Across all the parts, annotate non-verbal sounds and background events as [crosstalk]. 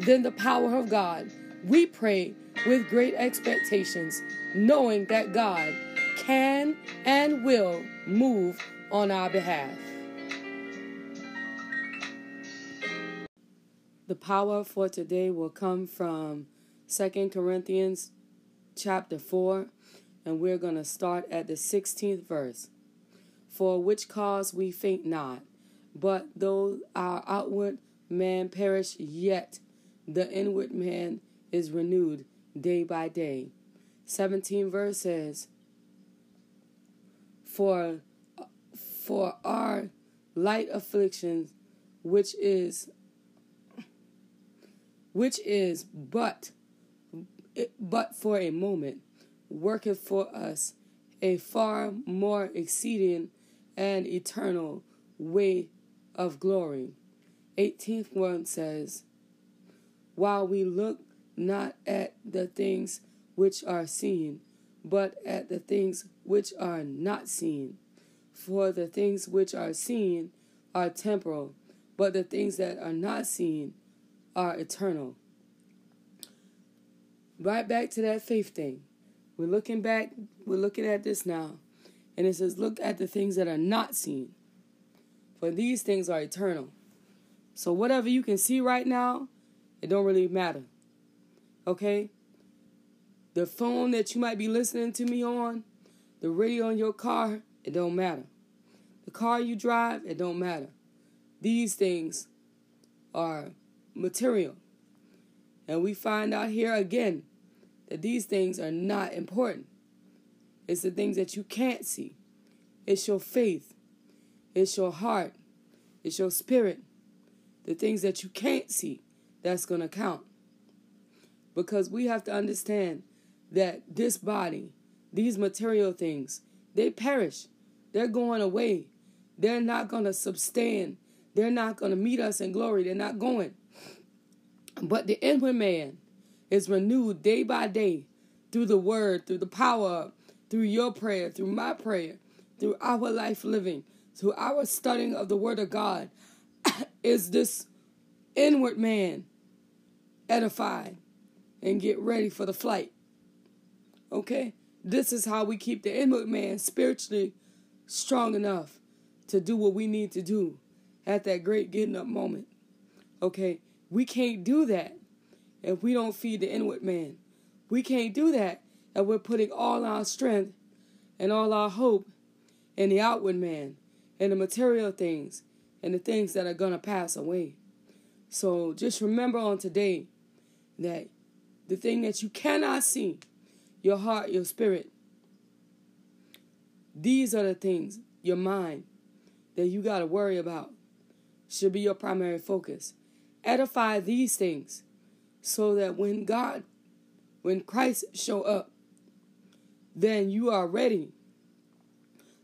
than the power of God. We pray with great expectations, knowing that God can and will move on our behalf. The power for today will come from 2 Corinthians chapter 4, and we're going to start at the 16th verse. For which cause we faint not, but though our outward man perish, yet the inward man is renewed day by day. 17 verse says, For for our light afflictions, which is which is but but for a moment, worketh for us a far more exceeding and eternal way of glory. 18th one says, While we look not at the things which are seen, but at the things which are not seen. For the things which are seen are temporal, but the things that are not seen are eternal. Right back to that faith thing. We're looking back, we're looking at this now. And it says, Look at the things that are not seen, for these things are eternal. So whatever you can see right now, it don't really matter. Okay? The phone that you might be listening to me on, the radio in your car, it don't matter. The car you drive, it don't matter. These things are material. And we find out here again that these things are not important. It's the things that you can't see. It's your faith. It's your heart. It's your spirit. The things that you can't see, that's going to count. Because we have to understand that this body, these material things, they perish. They're going away. They're not going to sustain. They're not going to meet us in glory. They're not going. But the inward man is renewed day by day through the word, through the power, through your prayer, through my prayer, through our life living, through our studying of the word of God. [coughs] is this inward man edified and get ready for the flight? Okay? This is how we keep the inward man spiritually strong enough to do what we need to do at that great getting up moment. Okay? We can't do that if we don't feed the inward man. We can't do that if we're putting all our strength and all our hope in the outward man and the material things and the things that are going to pass away. So just remember on today that the thing that you cannot see, your heart, your spirit, these are the things, your mind, that you got to worry about. Should be your primary focus. Edify these things so that when God, when Christ show up, then you are ready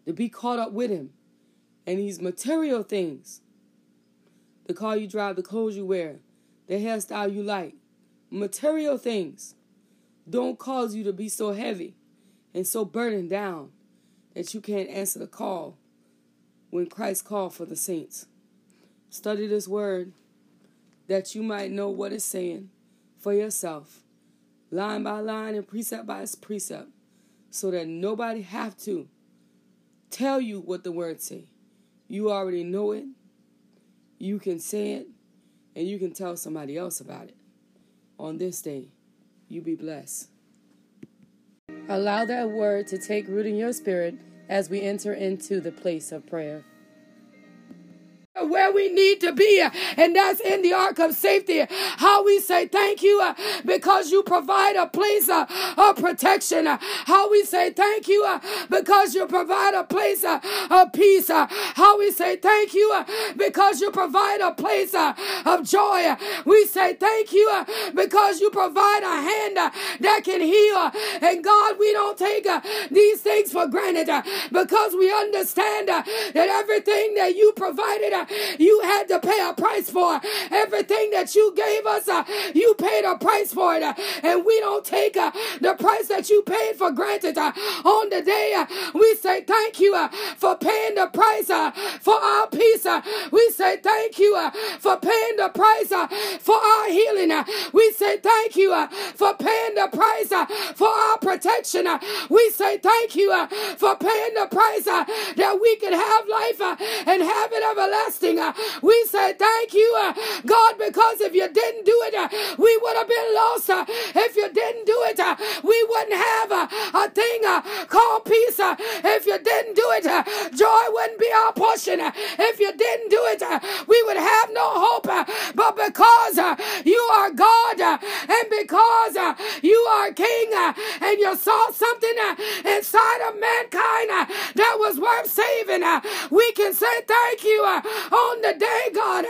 to be caught up with him. And these material things, the car you drive, the clothes you wear, the hairstyle you like, material things don't cause you to be so heavy and so burdened down that you can't answer the call when Christ called for the saints. Study this word that you might know what it's saying for yourself, line by line and precept by precept, so that nobody have to tell you what the words say. You already know it. You can say it, and you can tell somebody else about it. On this day, you be blessed. Allow that word to take root in your spirit as we enter into the place of prayer. Where we need to be, and that's in the ark of safety. How we say thank you uh, because you provide a place uh, of protection. How we say thank you uh, because you provide a place of peace. How we say thank you because you provide a place of joy. We say thank you because you provide a hand that can heal. And God, we don't take these things for granted because we understand that everything that you provided, you had to pay a price for. Everything that you gave us, uh, you paid a price for it. Uh, and we don't take uh, the price that you paid for granted. On the day, we say thank you for paying the price for our peace. We say thank you for paying the price for our healing. We say thank you for paying the price for our protection. We say thank you for paying the price that we can have life and have it everlasting. Uh, we say thank you, uh, God, because if you didn't do it, uh, we would have been lost. If you didn't do it, we wouldn't have a thing called peace. If you didn't do it, joy wouldn't be our portion. If you didn't do it, we would have no hope. But because you are God and because you are King and you saw something inside of mankind that was worth saving, we can say thank you on the day, God.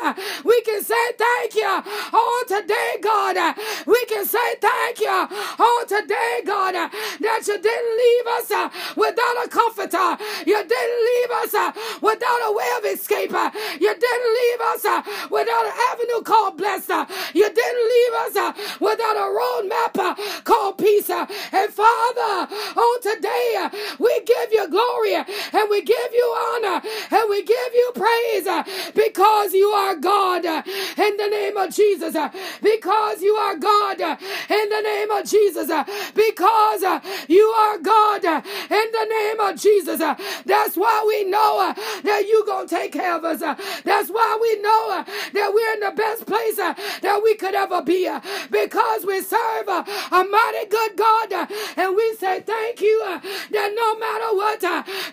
We can say thank you on today, God. We can say thank you on today, God, that you didn't leave us uh, without a comforter. You didn't leave us uh, without a way of escape. You didn't leave us uh, without an avenue called blessed. You didn't leave us without a road map called peace. And Father, on today, we give you glory and we give you honor and we give you praise because you are God. In the name of Jesus. Uh, because you are God uh, in the name of Jesus. Uh, because you are God in the name of Jesus. That's why we know that you're going to take care of us. That's why we know that we're in the best place that we could ever be because we serve a mighty good God. And we say thank you that no matter what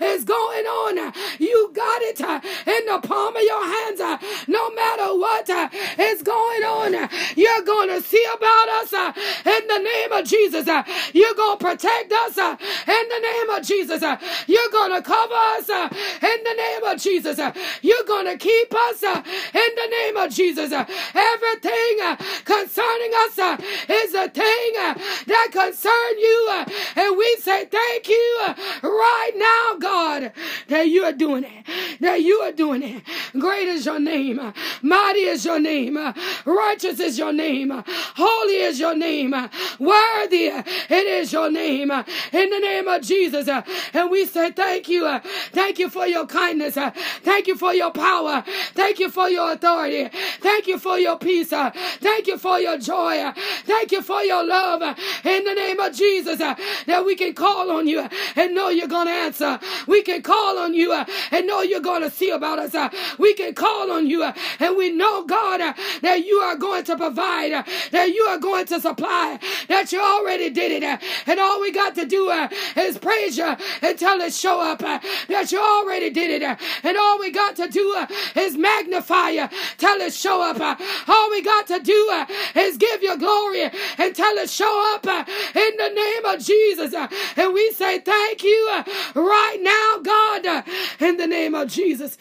is going on, you got it in the palm of your hands. No matter what is going on, you're going to see about us uh, in the name of Jesus. Uh, you're going to protect us uh, in the name of Jesus. You're going to cover us in the name of Jesus. You're going to keep us in the name of Jesus. Everything concerning us is a thing that concern you. And we say thank you right now, God, that you are doing it. That you are doing it. Great is your name. Mighty is your name. Righteous is your name. Holy is your name. Worthy it is your name. In the name of Jesus. And we say thank you. Thank you for your kindness. Thank you for your power. Thank you for your authority. Thank you for your peace. Thank you for your joy. Thank you for your love. In the name of Jesus. That we can call on you and know you're going to answer. We can call on you and know you're going to see about us. We can call on you and we know, God, that you are going to provide, that you are going to supply, that you already did it. And all we got to do uh, is praise you until it show up uh, that you already did it. And all we got to do uh, is magnify you till it show up. All we got to do is give you glory until it show up in the name of Jesus. And we say thank you right now, God, in the name of Jesus.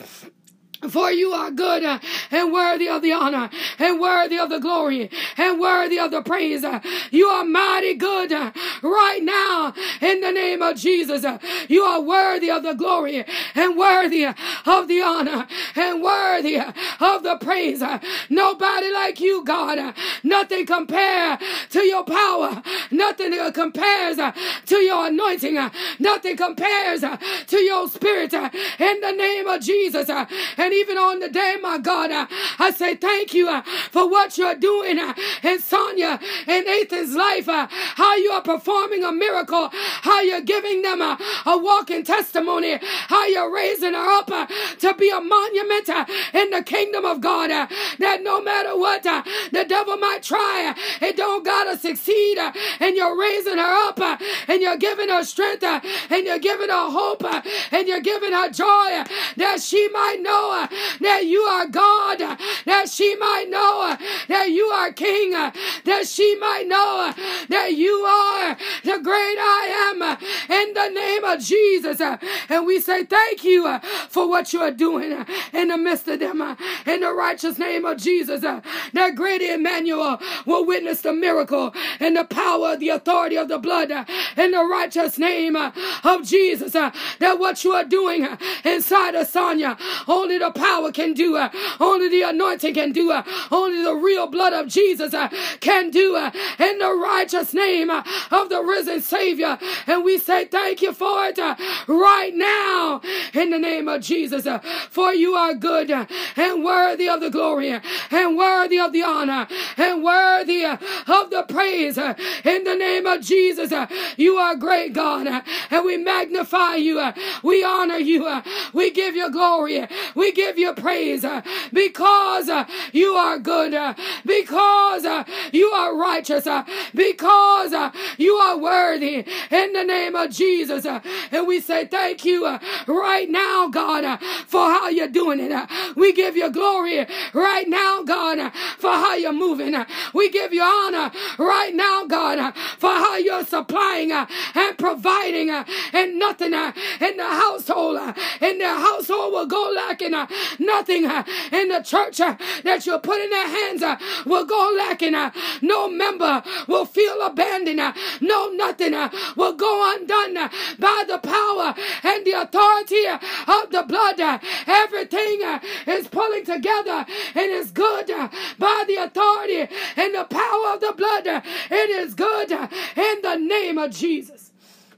For you are good uh, and worthy of the honor and worthy of the glory and worthy of the praise. Uh, you are mighty good uh, right now in the name of Jesus. Uh, you are worthy of the glory and worthy of the honor and worthy of the praise. Uh, nobody like you, God. Nothing compared to your power. Nothing compares to your anointing. Nothing compares to your spirit in the name of Jesus. And and even on the day, my God, uh, I say thank you uh, for what you're doing uh, in Sonya and Athan's life, uh, how you are performing a miracle, how you're giving them a, a walking testimony, how you're raising her up uh, to be a monument uh, in the kingdom of God that no matter what the devil might try, it don't gotta succeed. And you're raising her up and you're giving her strength and you're giving her hope and you're giving her joy that she might know that you are God, that she might know that you are King, that she might know that you are the great I am in the name of Jesus. And we say thank you for what you are doing in the midst of them in the righteous name of Jesus. That great Emmanuel will witness the miracle and the power, the authority of the blood in the righteous name of Jesus. That what you are doing inside of Sonya, only the power can do, uh, only the anointing can do, uh, only the real blood of Jesus uh, can do in the righteous name of the risen Savior. And we say thank you for it right now in the name of Jesus. For you are good and worthy of the glory and worthy of the honor and worthy of the praise in the name of Jesus. You are great, God, and we magnify you. We honor you. We give you glory. We give you praise uh, because uh, you are good, uh, because you are righteous, because you are worthy in the name of Jesus. And we say thank you right now, God, for how you're doing it. We give you glory right now, God, for how you're moving. We give you honor right now, God, for how you're supplying and providing and nothing in the household, in the household will go lacking [laughs] nothing uh, in the church uh, that you put in their hands uh, will go lacking. No member will feel abandoned. No nothing will go undone by the power and the authority of the blood. Everything is pulling together and is good by the authority and the power of the blood. It is good in the name of Jesus.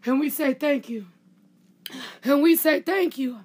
And we say thank you. And we say thank you.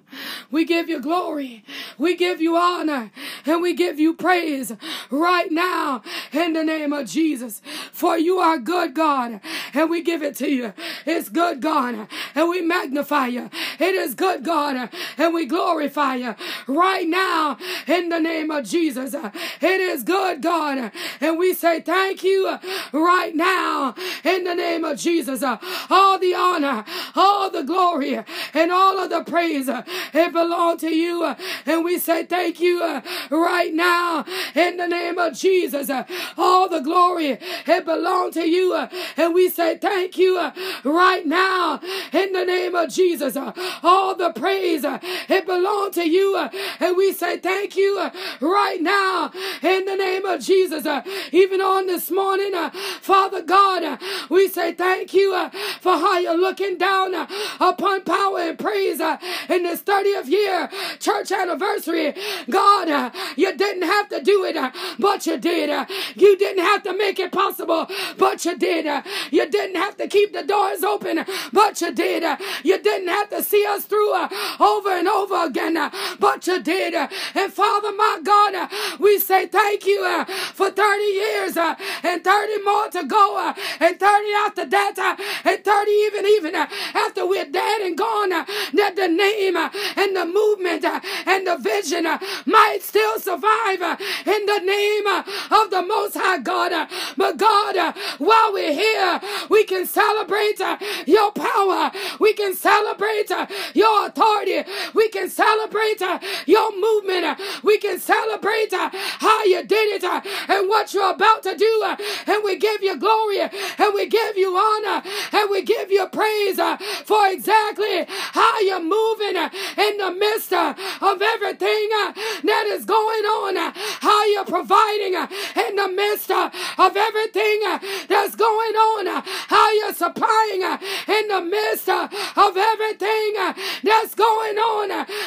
We give you glory. We give you honor. And we give you praise right now in the name of Jesus. For you are good, God. And we give it to you. It's good, God. And we magnify you. It is good, God. And we glorify you right now in the name of Jesus. It is good, God. And we say thank you right now in the name of Jesus. All the honor, all the glory, and all of the praise it belongs to you. And we say thank you right now in the name of Jesus. All the glory it belongs to you. And we say thank you right now in the name of Jesus. All the praise it belongs to you. And we say thank you right now in the name of Jesus. Even on this morning, Father God, we say thank you for how you're looking down upon power and praise uh, in this 30th year church anniversary. God, uh, you didn't have to do it, uh, but you did. Uh, you didn't have to make it possible, but you did. Uh, you didn't have to keep the doors open, but you did. Uh, you didn't have to see us through over and over again, uh, but you did. Uh, and Father, my God, uh, we say thank you for 30 years and 30 more to go, and 30 after that, and 30 even even after we're dead and gone uh, that the name uh, and the movement uh, and the vision might still survive in the name of the Most High God. But God, while we're here, we can celebrate your power. We can celebrate your authority. We can celebrate uh, your movement. Uh, we can celebrate uh, how you did it and what you're about to do. And we give you glory and we give you honor and we give you praise for exactly how you're moving uh, in the midst uh, of everything uh, that is going on, how you're providing in the midst of everything that's going on, how you're supplying in the midst of everything that's going on.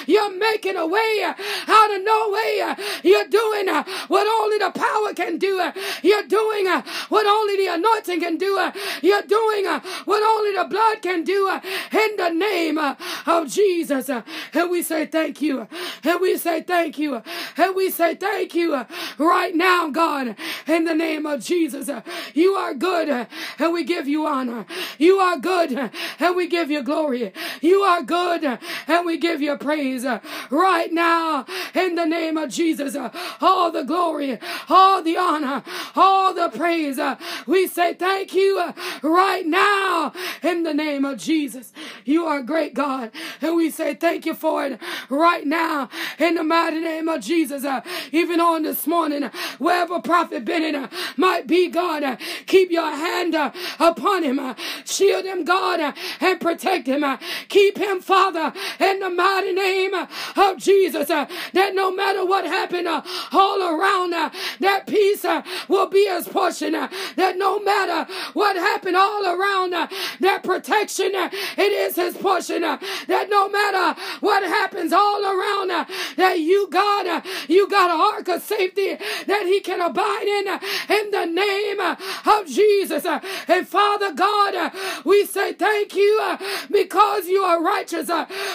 You're making a way out of no way. You're doing what only the power can do. You're doing what only the anointing can do. You're doing what only the blood can do in the name of Jesus. And we say thank you. And we say thank you. And we say thank you right now, God, in the name of Jesus. You are good and we give you honor. You are good and we give you glory. You are good and we give you praise uh, right now in the name of Jesus. Uh, all the glory, all the honor, all the praise. Uh, we say thank you right now in the name of Jesus. You are great, God, and we say thank you for it right now in the mighty name of Jesus. Even on this morning, wherever Prophet Bennett might be, God, keep your hand upon him, shield him, God, and protect him. Keep him, Father, in the mighty name of Jesus, that no matter what happened all around, that peace will be his portion. That no matter what happened all around, that protection, uh, it is his portion. Uh, that no matter what happens all around, that you, God, you got an ark of safety that he can abide in, in the name of Jesus. And Father God, we say thank you because you are righteous.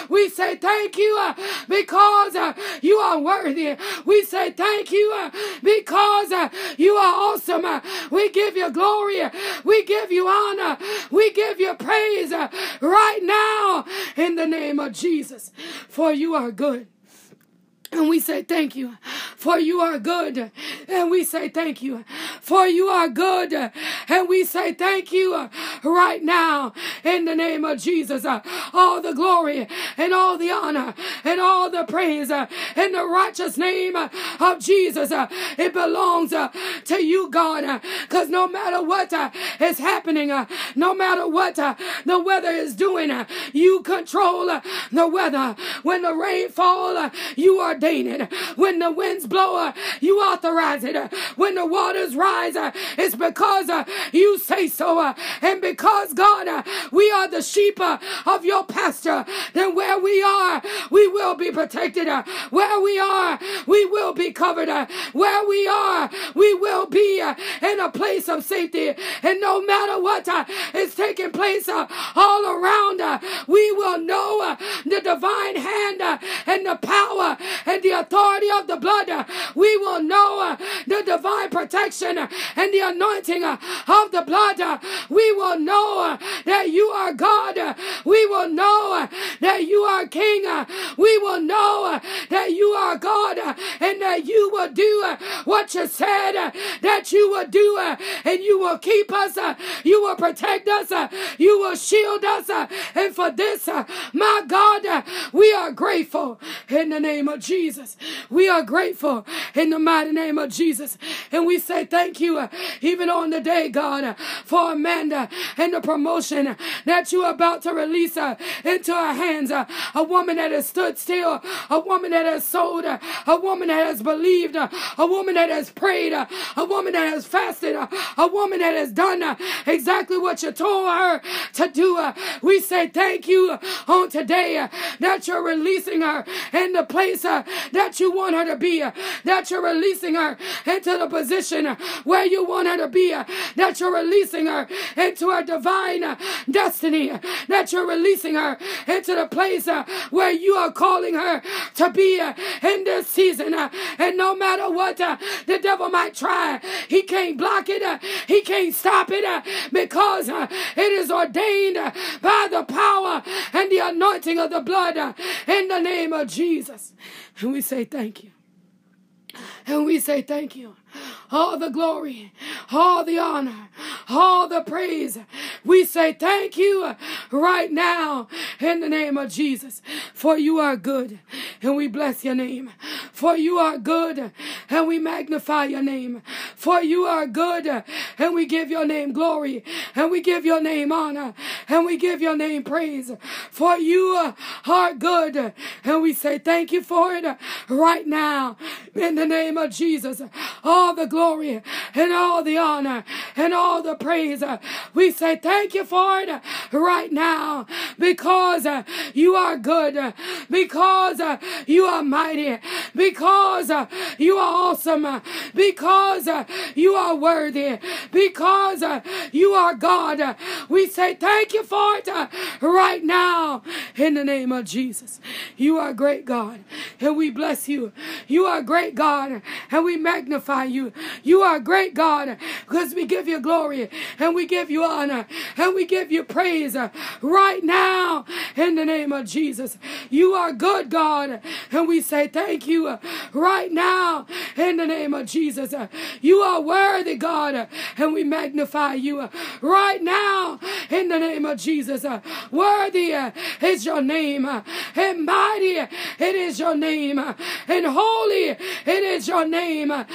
We say thank you uh, because uh, you are worthy. We say thank you uh, because you are awesome. We give you glory. We give you honor. We give you praise right now in the name of Jesus. For you are good. And we say thank you, for you are good. And we say thank you, for you are good. And we say thank you uh, right now in the name of Jesus. Uh, all the glory and all the honor and all the praise uh, in the righteous name of Jesus. It belongs to you, God. Because no matter what is happening, no matter what the weather is doing, you control the weather. When the rain falls, you ordain it. When the winds blow, you authorize it. When the waters rise, Uh, it's because uh, you say so. Uh, and because, God, we are the sheep of your pasture, then where we are, we will be protected. Where we are, we will be covered. Where we are, we will be in a place of safety. And no matter what is taking place all around, we will know the divine hand and the power and the authority of the blood, we will know the divine protection and the anointing uh, of the blood. Uh, we will know uh, that you are God. We will know that you are King. We will know that you are God and that you will do what you said that you will do and you will keep us. You will protect us. You will shield us. And for this, my God, we are grateful in the name of Jesus. We are grateful in the mighty name of Jesus. And we say thank you even on the day, God, for Amanda and the promotion that you are about to release uh, into our hands. Uh, a woman that has stood still, a woman that has sold, uh, a woman that has believed, uh, a woman that has prayed, a woman that has fasted, a woman that has done exactly what you told her to do. We say thank you on today that you're releasing her in the place that you want her to be, that you're releasing her into the position where you want her to be, that you're releasing her into her divine destiny, that you're releasing her into the place uh, where you are calling her to be uh, in this season. Uh, and no matter what the devil might try, he can't block it, he can't stop it because it is ordained by the power and the anointing of the blood in the name of Jesus. And we say thank you. And we say thank you all the glory, all the honor, all the praise. We say thank you right now in the name of Jesus. For you are good and we bless your name. For you are good and we magnify your name. For you are good and we give your name glory and we give your name honor and we give your name praise. For you are good and we say thank you for it right now in the name of Jesus. All the glory and all the honor and all the praise. We say thank you for it right now because you are good, because you are mighty, because you are awesome, because you are worthy, because you are God. We say thank you for it right now in the name of Jesus. You are great, God, and we bless you. You are great, God, and we magnify you. You are great, God, because we give you glory and we give you honor and we give you praise right now in the name of Jesus. You are good, God, and we say thank you right now in the name of Jesus. Uh, you are worthy, God, uh, and we magnify you uh, right now in the name of Jesus. Worthy is your name, and mighty it is your name, and holy it is your name in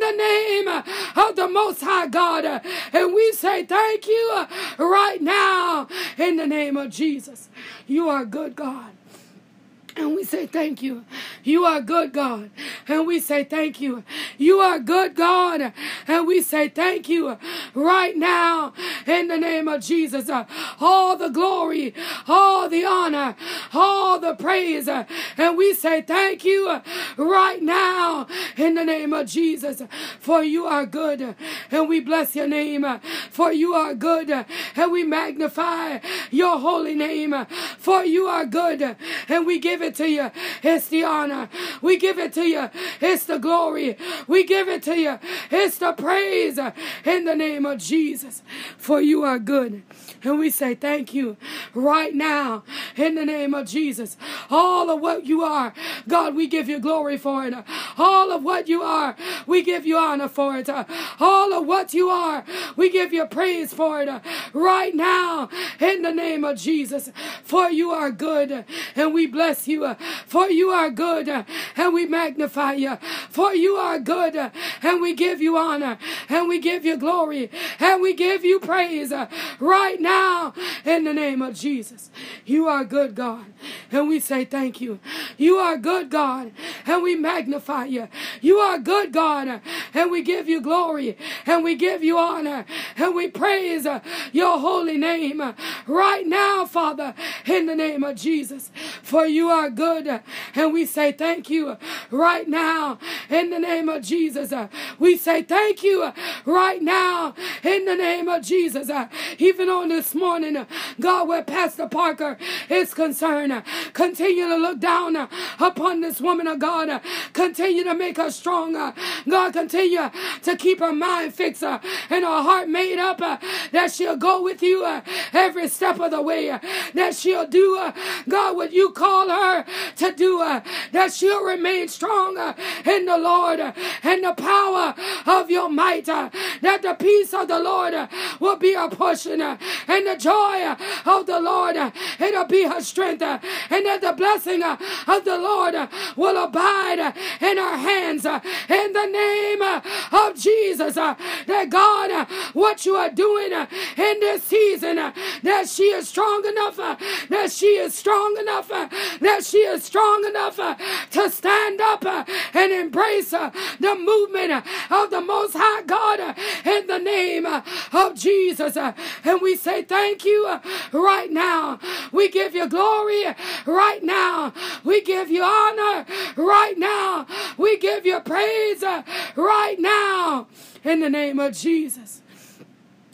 the name of the Most High God. And we say thank you right now in the name of Jesus. You are good, God. And we say thank you. You are good, God. And we say thank you. You are good, God. And we say thank you right now in the name of Jesus. all the glory, all the honor, all the praise. and we say thank you right now in the name of Jesus. For you are good. And we bless your name. For you are good. And we magnify your holy name. For you are good. And we give give it to you. It's the honor. We give it to you. It's the glory. We give it to you. It's the praise in the name of Jesus. For you are good. And we say thank you right now in the name of Jesus. All of what you are, God, we give you glory for it. All of what you are, we give you honor for it. All of what you are, we give you praise for it right now in the name of Jesus. For you are good and we bless you for you are good, and we magnify you, for you are good, and we give you honor, and we give you glory, and we give you praise right now in the name of Jesus. You are good, God, and we say thank you. You are good, God, and we magnify you. You are good, God, and we give you glory, and we give you honor, and we praise uh, your holy name uh, right now, Father, in the name of Jesus. For you are good. Uh, and we say thank you right now in the name of Jesus. We say thank you right now in the name of Jesus. Even on this morning, God, where Pastor Parker is concerned, continue to look down upon this woman of God. Continue to make her stronger. God, continue to keep her mind fixed and her heart made up that she'll go with you every step of the way. That she'll do, God, what you call her to do, that she'll remain strong in the Lord and the power of your might, that the peace of the Lord will be her portion, and the joy of the Lord, it'll be her strength, and that the blessing of the Lord will abide in her hands, in the name of Jesus, that God, what you are doing in this season, that she is strong enough, that she is strong enough, that she is strong enough to stand up and embrace the movement of the Most High God in the name of Jesus. And we say thank you uh, right now. We give you glory right now. We give you honor right now. We give you praise uh, right now in the name of Jesus.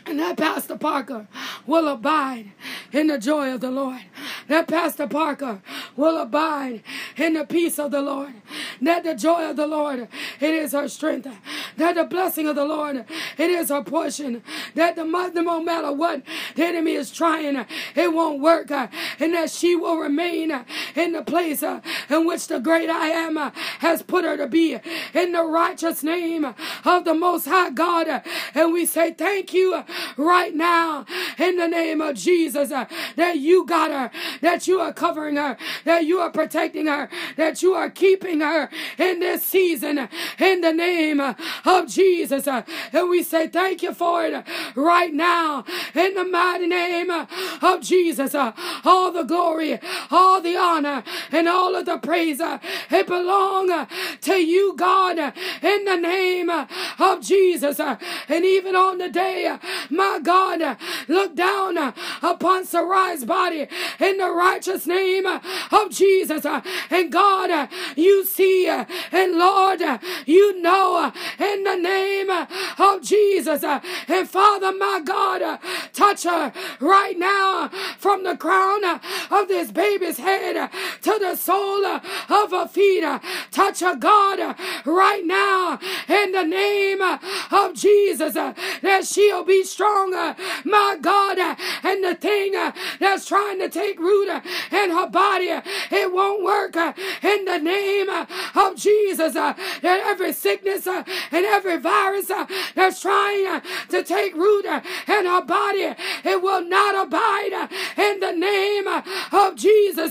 And that Pastor Parker will abide in the joy of the Lord. That Pastor Parker will abide in the peace of the Lord. That the joy of the Lord, it is her strength. That the blessing of the Lord, it is her portion. That the no matter what the enemy is trying, it won't work. And that she will remain in the place in which the great I am has put her to be. In the righteous name of the Most High God. And we say thank you right now in the name of Jesus uh, that you got her, that you are covering her, that you are protecting her, that you are keeping her in this season uh, in the name uh, of Jesus. Uh, and we say thank you for it right now in the mighty name of Jesus. All the glory, all the honor, and all of the praise, it belong to you, God, in the name of Jesus. And even on the day my God, look down upon Sarai's body in the righteous name of Jesus. And God, you see, and Lord, you know, in the name of Jesus. And Father, my God, touch her right now from the crown of this baby's head to the sole of her feet. Touch her, God, right now in the name of Jesus that she'll be stronger, my God, and the thing that's trying to take root in her body, it won't work in the name of Jesus. That every sickness and every virus that's trying to take root in her body, it will not abide in the name of Jesus.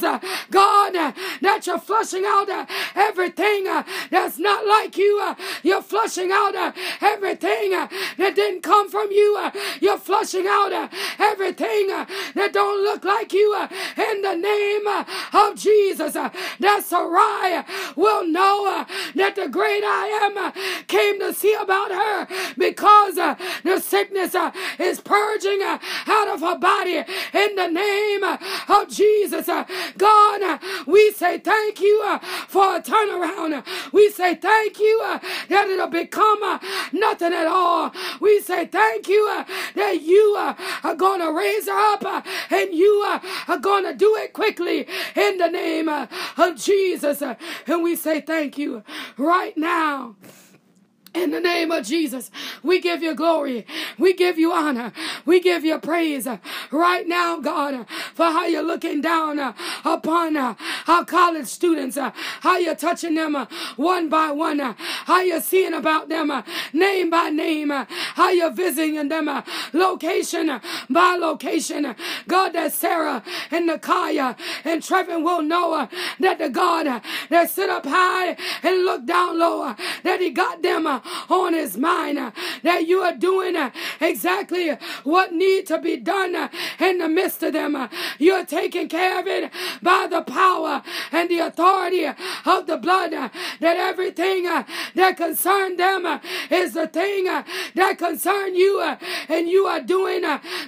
God, that you're flushing out everything that's not like you. You're flushing out everything that didn't come from you. [laughs] You're flushing out uh, everything uh, that don't look like you uh, in the name of Jesus. That Sarai will know that the great I am came to see about her because the sickness is purging out of her body in the name of Jesus. God, we say thank you for a turnaround. We say thank you that it'll become nothing at all. We say thank you that you uh, are going to raise her up uh, and you uh, are going to do it quickly in the name of Jesus. And we say thank you right now. In the name of Jesus, we give you glory. We give you honor. We give you praise right now, God, for how you're looking down upon our college students, how you're touching them one by one, how you're seeing about them name by name, how you're visiting them location by location. God, that Sara and Nakya and Trevin will know that the God that sit up high and look down low, that he got them on his mind uh, that you are doing uh, exactly what needs to be done uh, in the midst of them. Uh. You're taking care of it by the power and the authority of the blood. Uh, that everything uh, that concern them is the thing that concern you, and you are doing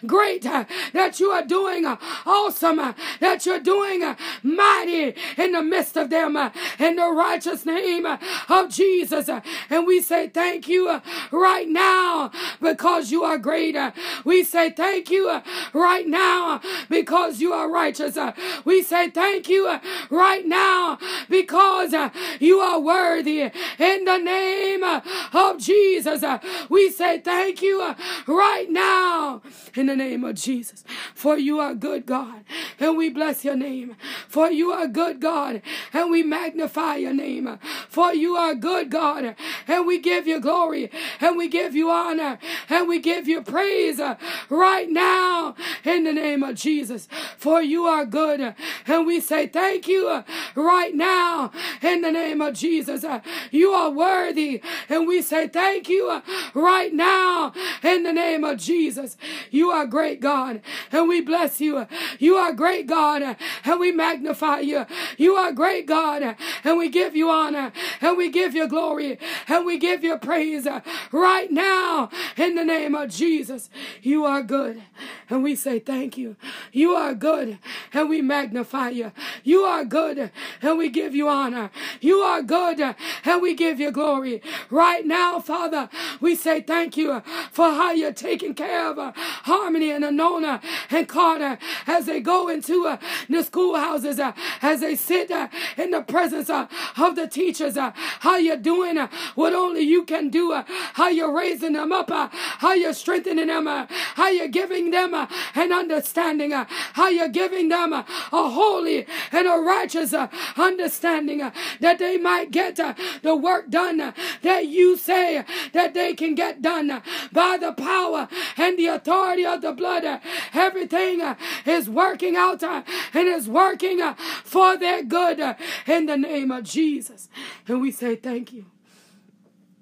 great. That you are doing awesome. That you're doing mighty in the midst of them in the righteous name of Jesus. And we say thank you uh, right now because you are greater. We say thank you uh, right now because you are righteous. Uh. We say thank you right now because you are worthy. In the name of Jesus, we say thank you right now in the name of Jesus. For you are good, God, and we bless your name. For you are good, God, and we magnify your name. For you are good, God, and we give you glory and we give you honor and we give you praise uh, right now in the name of Jesus. For you are good uh, and we say thank you uh, right now in the name of Jesus. You are worthy and we say thank you right now in the name of Jesus. You are great God and we bless you. You are great God and we magnify you. You are great God and we give you honor and we give you glory and we give you praise right now in the name of Jesus. You are good. And we say thank you. You are good. And we magnify you. You are good. And we give you honor. You are good. And we give you glory. Right now, Father, we say thank you for how you're taking care of uh, Harmani and Anona and Carter as they go into uh, the schoolhouses, uh, as they sit uh, in the presence uh, of the teachers. Uh, how you're doing uh, what only you can do. Uh, how you're raising them up, uh, how you're strengthening them, uh, how you're giving them uh, an understanding, uh, how you're giving them uh, a holy and a righteous understanding that they might get the work done that you say that they can get done by the power and the authority of the blood. Everything is working out and is working for their good in the name of Jesus. And we say thank you.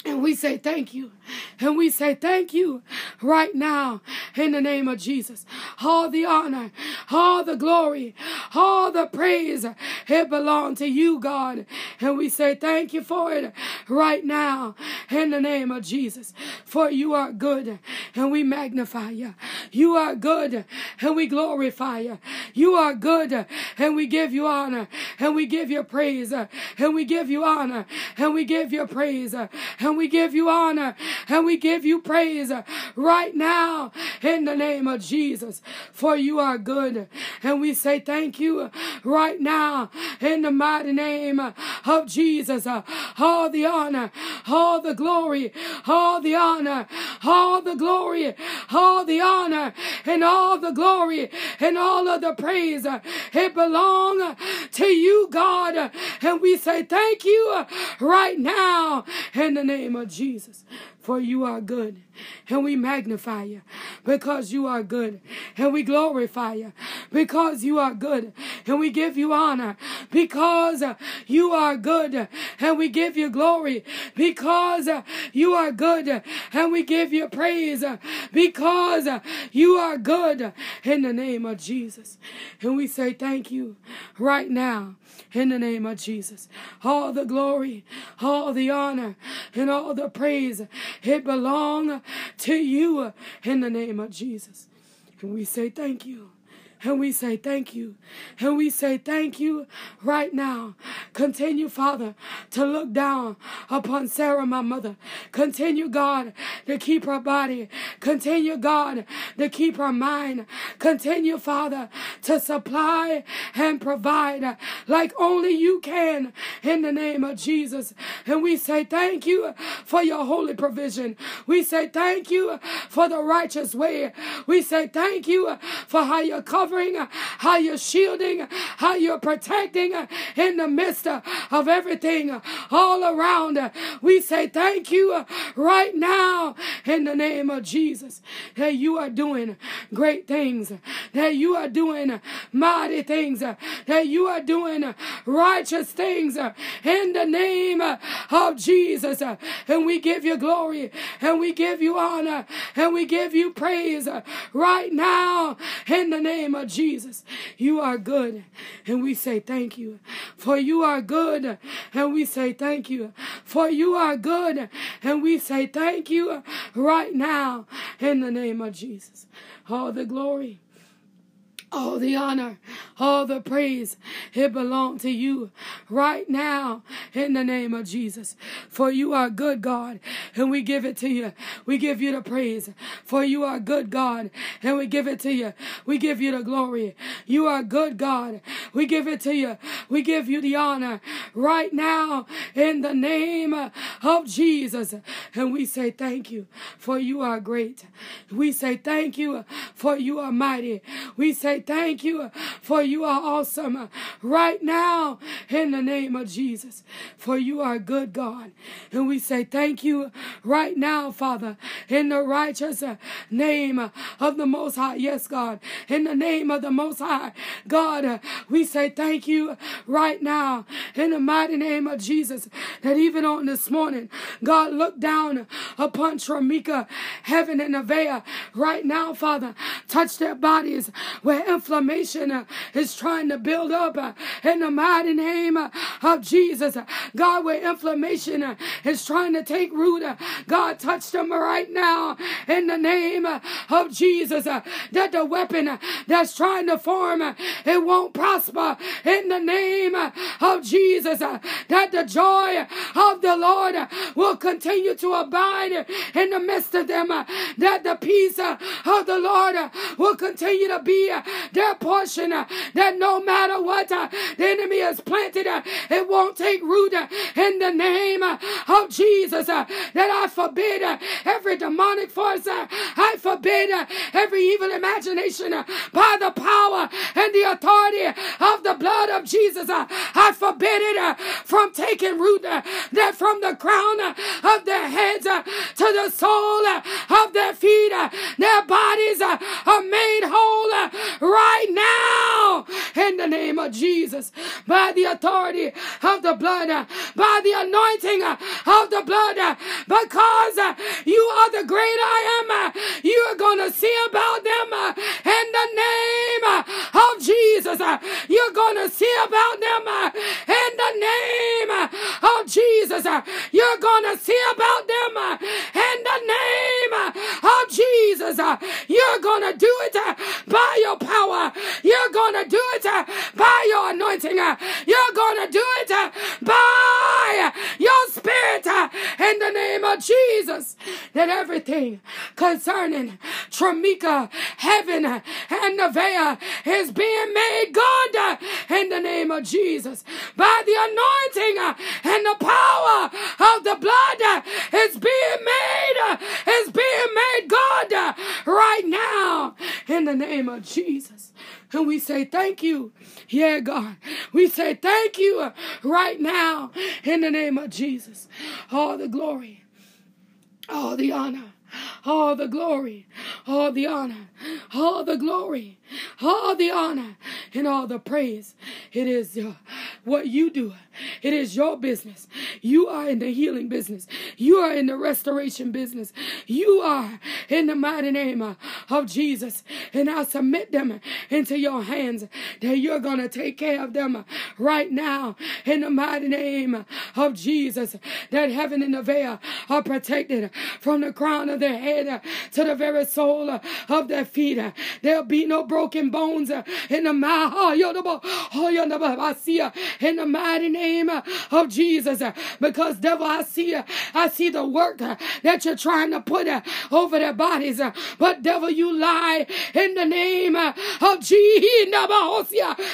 And we say thank you. And we say thank you right now in the name of Jesus. All the honor, all the glory, all the praise, it belongs to you, God. And we say thank you for it right now in the name of Jesus. For you are good and we magnify you. You are good and we glorify you. You are good and we give you honor and we give you praise and we give you honor. And we give you praise. And we give you honor. And we give you praise right now in the name of Jesus. For you are good. And we say thank you right now in the mighty name of Jesus uh, all the honor all the glory all the honor all the glory all the honor and all the glory and all of the praise. Uh, it belong to you, God. And we say thank you uh, right now in the name of Jesus for you are good. And we magnify you because you are good. And we glorify you because you are good. And we give you honor because you are good. And we give you glory because you are good. And we give you praise because you are good in the name of Jesus. And we say thank you right now in the name of Jesus. All the glory, all the honor, and all the praise, it belong to you in the name of Jesus. And we say thank you. And we say thank you. And we say thank you right now. Continue, Father, to look down upon Sarah, my mother. Continue, God, to keep her body. Continue, God, to keep her mind. Continue, Father, to supply and provide like only you can in the name of Jesus. And we say thank you for your holy provision. We say thank you for the righteous way. We say thank you for how you cover covering, how you're shielding, how you're protecting in the midst of everything all around. We say thank you right now in the name of Jesus that you are doing great things, that you are doing mighty things, that you are doing righteous things in the name of Jesus. And we give you glory and we give you honor and we give you praise right now in the name Jesus. You are good. And we say thank you. For you are good. And we say thank you. For you are good. And we say thank you right now in the name of Jesus. All the glory all the honor, all the praise, it belongs to you right now in the name of Jesus. For you are good, God, and we give it to you. We give you the praise. For you are good, God, and we give it to you. We give you the glory. You are good, God. We give it to you. We give you the honor right now in the name of Jesus. And we say thank you, for you are great. We say thank you, for you are mighty. We say thank you for you are awesome uh, right now in the name of Jesus. For you are good, God. And we say thank you right now, Father, in the righteous uh, name of the Most High. Yes, God. In the name of the Most High. God, uh, we say thank you right now in the mighty name of Jesus. That even on this morning, God, look down upon Trimeka, Heaven, and Nevaeh right now, Father. Touch their bodies where inflammation uh, is trying to build up uh, in the mighty name uh, of Jesus. God, where inflammation uh, is trying to take root, uh, God, touch them right now in the name uh, of Jesus. That the weapon that's trying to form, it won't prosper in the name of Jesus. That the joy of the Lord will continue to abide in the midst of them. That the peace of the Lord will continue to be their portion, uh, that no matter what uh, the enemy has planted, uh, it won't take root uh, in the name uh, of Jesus. Uh, that I forbid every demonic force, I forbid every evil imagination by the power and the authority of the blood of Jesus. I forbid it from taking root, that from the crown of their heads to the sole of their feet, their bodies are made whole right now in the name of Jesus by the authority of the blood, by the anointing of the blood, because you are the great I am. You are going to see about them in the name of Jesus. You're going to see about them in the name of Jesus. You're going to see about them Jesus. Uh, you're going to do it uh, by your power. You're going to do it uh, by your anointing. You're going to do it by in the name of Jesus. That everything concerning Trimeka, heaven, and Nevaeh is being made good uh, in the name of Jesus. By the anointing and the power of the blood is being made, is being made good uh, right now in the name of Jesus. And we say thank you. Yeah, God. We say thank you uh, right now in the name of Jesus. All the glory, all the honor, all the glory, all the honor, all the glory, all the honor, and all the praise. It is uh, what you do. It is your business. You are in the healing business. You are in the restoration business. You are in the mighty name of Jesus. And I submit them into your hands that you're going to take care of them right now in the mighty name of Jesus. That heaven and Nevaeh are protected from the crown of their head to the very sole of their feet. There'll be no broken bones uh, in the. In the mighty name name of Jesus. Uh, because devil, I see I see the work that you're trying to put over their bodies. But devil, you lie in the name of Jesus.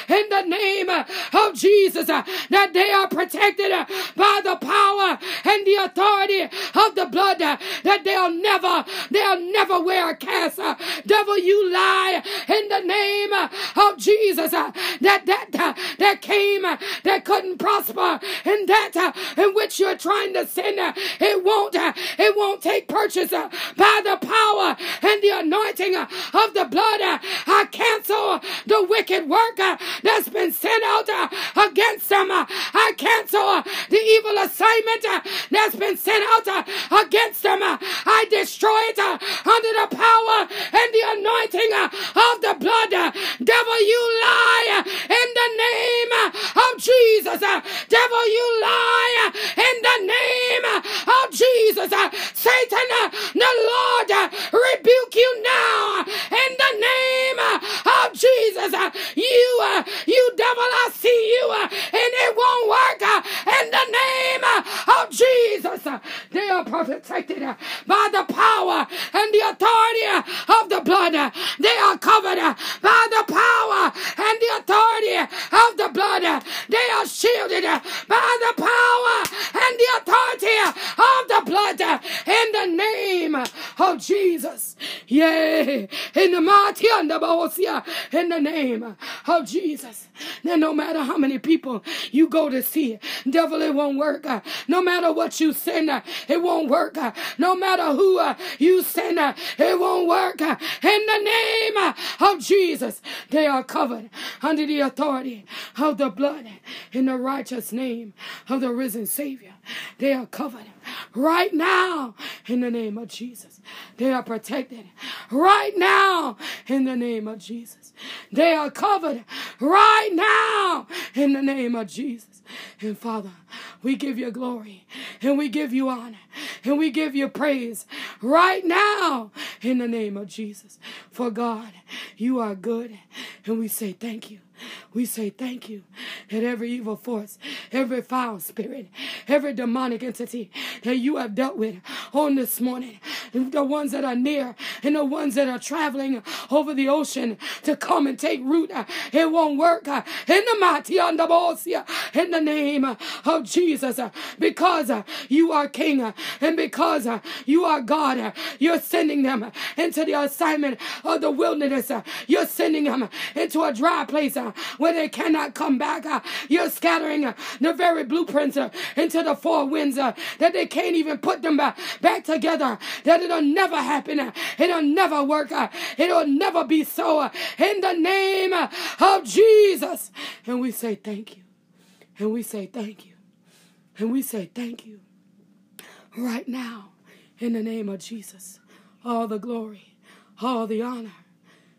In the name of Jesus, that they are protected by the power and the authority of the blood. That they'll never, they'll never wear a cast. Devil, you lie in the name of Jesus. Uh, that that uh, that came uh, that couldn't prosper in that uh, in which you're trying to sin. Uh, it won't, uh, it won't take purchase by the power and the anointing of the blood. I cancel the wicked work that's been sent out against them. I cancel the evil assignment that's been sent out against them. I destroy it under the power and the anointing uh, of the blood. Uh, devil, you lie uh, in the name of Jesus. Devil, you lie in the name of Jesus. Satan, the Lord rebuke you now in the name of Jesus. You, you devil, I see you and it won't work in the name of Jesus. They are protected by the power and the authority blood. They are covered by the power and the authority of the blood. They are shielded by the power and the authority of the blood in the name of Jesus. Yea, in the mighty and the in the name of Jesus. Then no matter how many people you go to see, devil, it won't work. No matter what you send, it won't work. No matter who uh, you send, it won't work. In the name of Jesus, they are covered under the authority of the blood in the righteous name of the risen Savior. They are covered right now in the name of Jesus. They are protected right now in the name of Jesus. They are covered right now in the name of Jesus. And Father, we give you glory and we give you honor and we give you praise right now in the name of Jesus. For God, you are good and we say thank you. We say thank you that every evil force, every foul spirit, every demonic entity that you have dealt with on this morning, the ones that are near and the ones that are traveling over the ocean to come and take root, it won't work in the mighty in the name of Jesus because you are King and because you are God, you're sending them into the assignment of the wilderness. You're sending them into a dry place where they cannot come back. You're scattering the very blueprints into the four winds that they can't even put them back together. That it'll never happen. It'll never work. It'll never be so. In the name of Jesus. And we say thank you. And we say thank you. And we say thank you right now in the name of Jesus. All the glory, all the honor,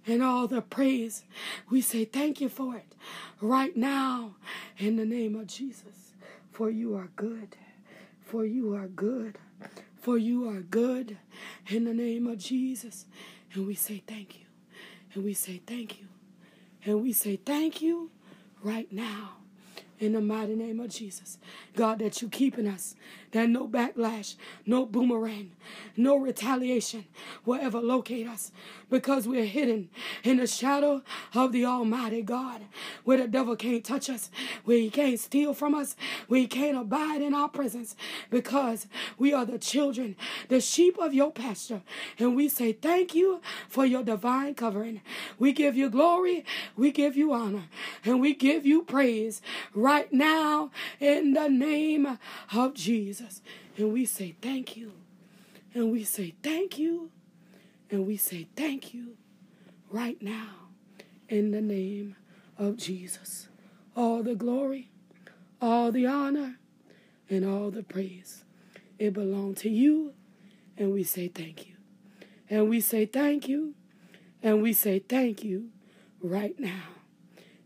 and all the praise. We say thank you for it right now in the name of Jesus. For you are good. For you are good. For you are good in the name of Jesus. And we say thank you. And we say thank you. And we say thank you right now in the mighty name of Jesus. God, that you keeping us, that no backlash, no boomerang, no retaliation will ever locate us because we're hidden in the shadow of the Almighty God, where the devil can't touch us, where he can't steal from us, where he can't abide in our presence because we are the children, the sheep of your pasture. And we say thank you for your divine covering. We give you glory, we give you honor, and we give you praise right now in the name of Jesus. And we say thank you. And we say thank you. And we say thank you right now in the name of Jesus. All the glory, all the honor, and all the praise. It belongs to you. And we say thank you. And we say thank you. And we say thank you right now.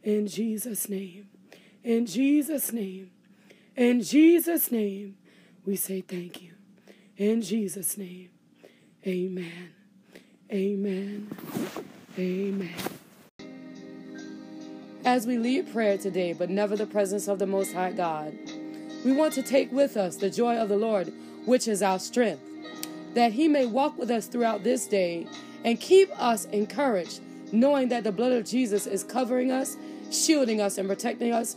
In Jesus' name. In Jesus' name. In Jesus' name, we say thank you. In Jesus' name, amen. Amen. Amen. As we lead prayer today, but never the presence of the Most High God, we want to take with us the joy of the Lord, which is our strength, that He may walk with us throughout this day and keep us encouraged, knowing that the blood of Jesus is covering us, shielding us, and protecting us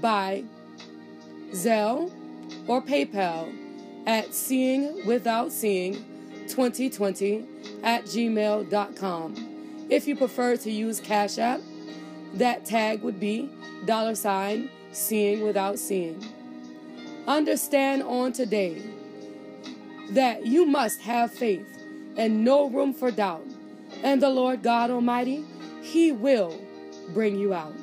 by Zelle or PayPal at seeing without seeing 2020 at gmail.com. If you prefer to use Cash App, that tag would be dollar sign seeing without seeing. Understand on today that you must have faith and no room for doubt. And the Lord God Almighty, He will bring you out.